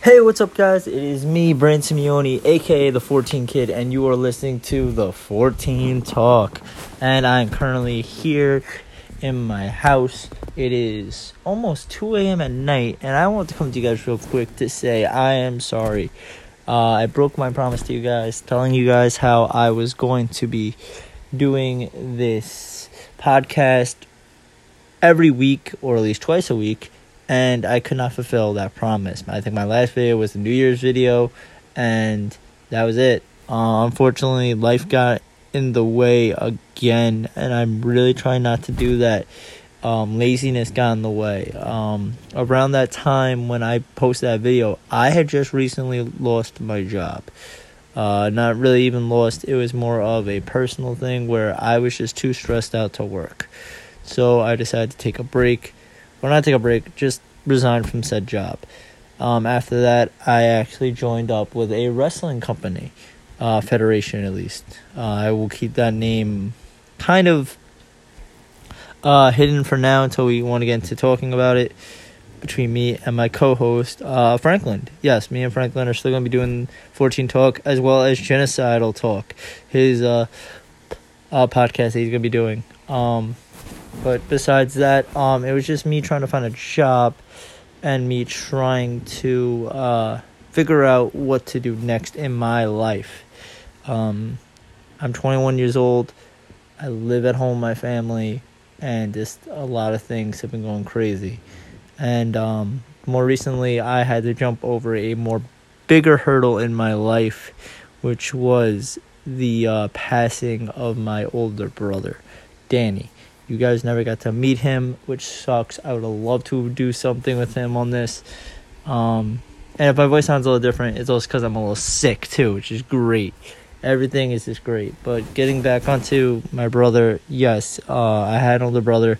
Hey, what's up, guys? It is me, Brent Simeone, aka the 14 Kid, and you are listening to the 14 Talk. And I'm currently here in my house. It is almost 2 a.m. at night, and I want to come to you guys real quick to say I am sorry. Uh, I broke my promise to you guys, telling you guys how I was going to be doing this podcast every week, or at least twice a week and I could not fulfill that promise. I think my last video was the New Year's video, and that was it. Uh, unfortunately, life got in the way again, and I'm really trying not to do that. Um, laziness got in the way. Um, around that time when I posted that video, I had just recently lost my job. Uh, not really even lost, it was more of a personal thing where I was just too stressed out to work. So I decided to take a break well, I take a break, just resign from said job. Um, after that, I actually joined up with a wrestling company, uh, federation at least. Uh, I will keep that name kind of uh, hidden for now until we want to get into talking about it between me and my co-host uh, Franklin. Yes, me and Franklin are still going to be doing 14 Talk as well as Genocidal Talk, his uh, uh, podcast that he's going to be doing. Um, but besides that, um, it was just me trying to find a job and me trying to uh, figure out what to do next in my life. Um, I'm 21 years old. I live at home with my family, and just a lot of things have been going crazy. And um, more recently, I had to jump over a more bigger hurdle in my life, which was the uh, passing of my older brother, Danny. You guys never got to meet him, which sucks. I would have loved to do something with him on this. Um, and if my voice sounds a little different, it's also because I'm a little sick too, which is great. Everything is just great. But getting back onto my brother, yes, uh, I had an older brother.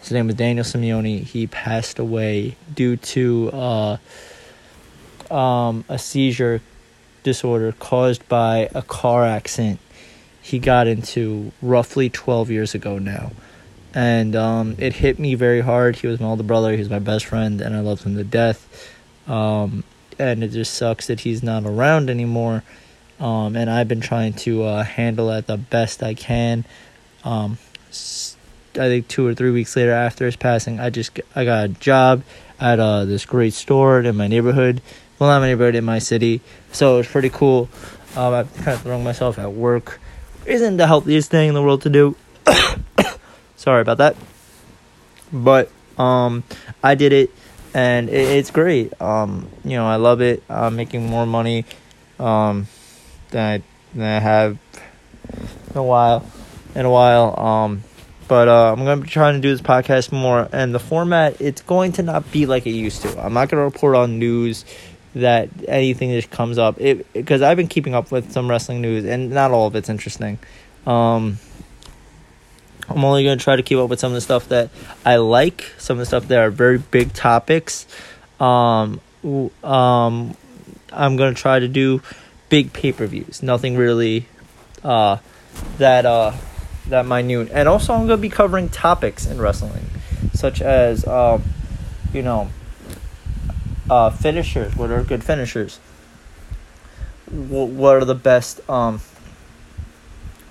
His name was Daniel Simeone. He passed away due to uh, um, a seizure disorder caused by a car accident he got into roughly 12 years ago now and um, it hit me very hard. He was my older brother. He was my best friend, and I loved him to death. Um, and it just sucks that he's not around anymore. Um, and I've been trying to uh, handle it the best I can. Um, I think two or three weeks later after his passing, I just I got a job at uh, this great store in my neighborhood. Well, not my neighborhood, in my city. So it was pretty cool. Um, I've kind of thrown myself at work. Isn't the healthiest thing in the world to do. Sorry about that. But um, I did it, and it, it's great. Um, you know, I love it. I'm making more money um, than I than I have in a while. In a while. Um, but uh, I'm to be trying to do this podcast more, and the format it's going to not be like it used to. I'm not to report on news that anything that comes up it because I've been keeping up with some wrestling news, and not all of it's interesting. Um, I'm only going to try to keep up with some of the stuff that I like, some of the stuff that are very big topics. Um, um, I'm going to try to do big pay per views, nothing really uh, that uh, that minute. And also, I'm going to be covering topics in wrestling, such as, um, you know, uh, finishers. What are good finishers? What are the best um,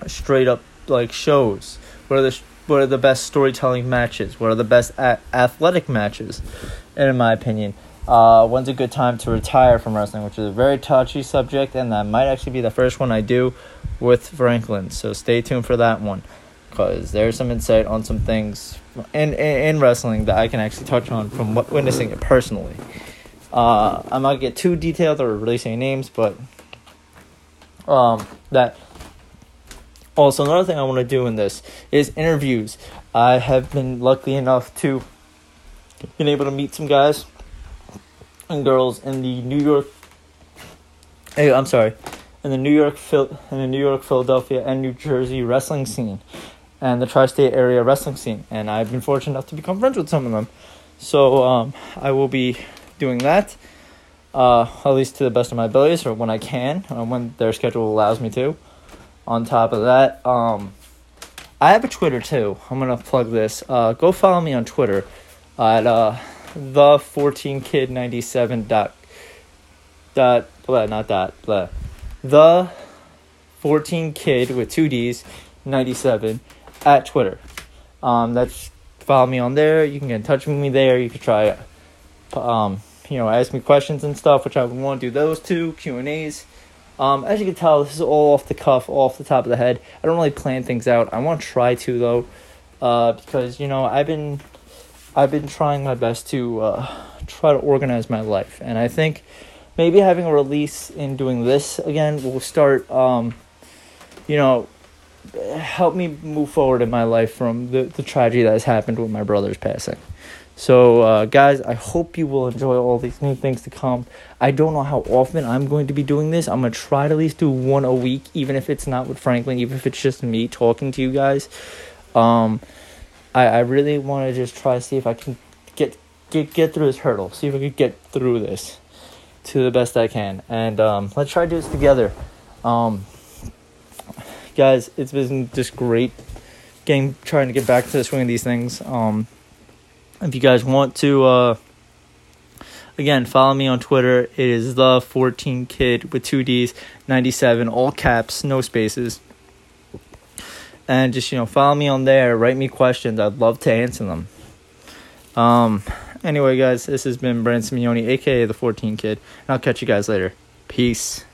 straight up like shows? What are the what are the best storytelling matches? What are the best a- athletic matches? And in my opinion, uh, when's a good time to retire from wrestling, which is a very touchy subject, and that might actually be the first one I do with Franklin. So stay tuned for that one, because there's some insight on some things in, in, in wrestling that I can actually touch on from witnessing it personally. Uh, I'm not gonna get too detailed or release any names, but um, that also, another thing I want to do in this is interviews. I have been lucky enough to been able to meet some guys and girls in the New York. Hey, I'm sorry, in the New York, Phil, in the New York, Philadelphia, and New Jersey wrestling scene, and the tri-state area wrestling scene. And I've been fortunate enough to become friends with some of them. So um, I will be doing that, uh, at least to the best of my abilities, or when I can, uh, when their schedule allows me to on top of that, um, I have a Twitter too. I'm gonna plug this. Uh, go follow me on Twitter at uh, the 14kid97 dot dot blah not dot blah the 14 kid with two D's 97 at Twitter. Um, that's follow me on there. You can get in touch with me there. You can try, um, you know, ask me questions and stuff, which I want to do those two Q and A's. Um, as you can tell, this is all off the cuff, off the top of the head. I don't really plan things out. I want to try to though, uh, because you know I've been, I've been trying my best to uh, try to organize my life, and I think maybe having a release in doing this again will start, um, you know, help me move forward in my life from the the tragedy that has happened with my brother's passing. So, uh, guys, I hope you will enjoy all these new things to come. I don't know how often I'm going to be doing this. I'm going to try to at least do one a week, even if it's not with Franklin, even if it's just me talking to you guys. Um, I, I really want to just try to see if I can get, get, get through this hurdle, see if I can get through this to the best I can. And um, let's try to do this together. Um, guys, it's been just great getting, trying to get back to the swing of these things. Um, if you guys want to, uh, again, follow me on Twitter. It is the 14 kid with two D's, 97, all caps, no spaces. And just, you know, follow me on there. Write me questions. I'd love to answer them. Um, anyway, guys, this has been Brandon Simeone, aka the 14 kid. And I'll catch you guys later. Peace.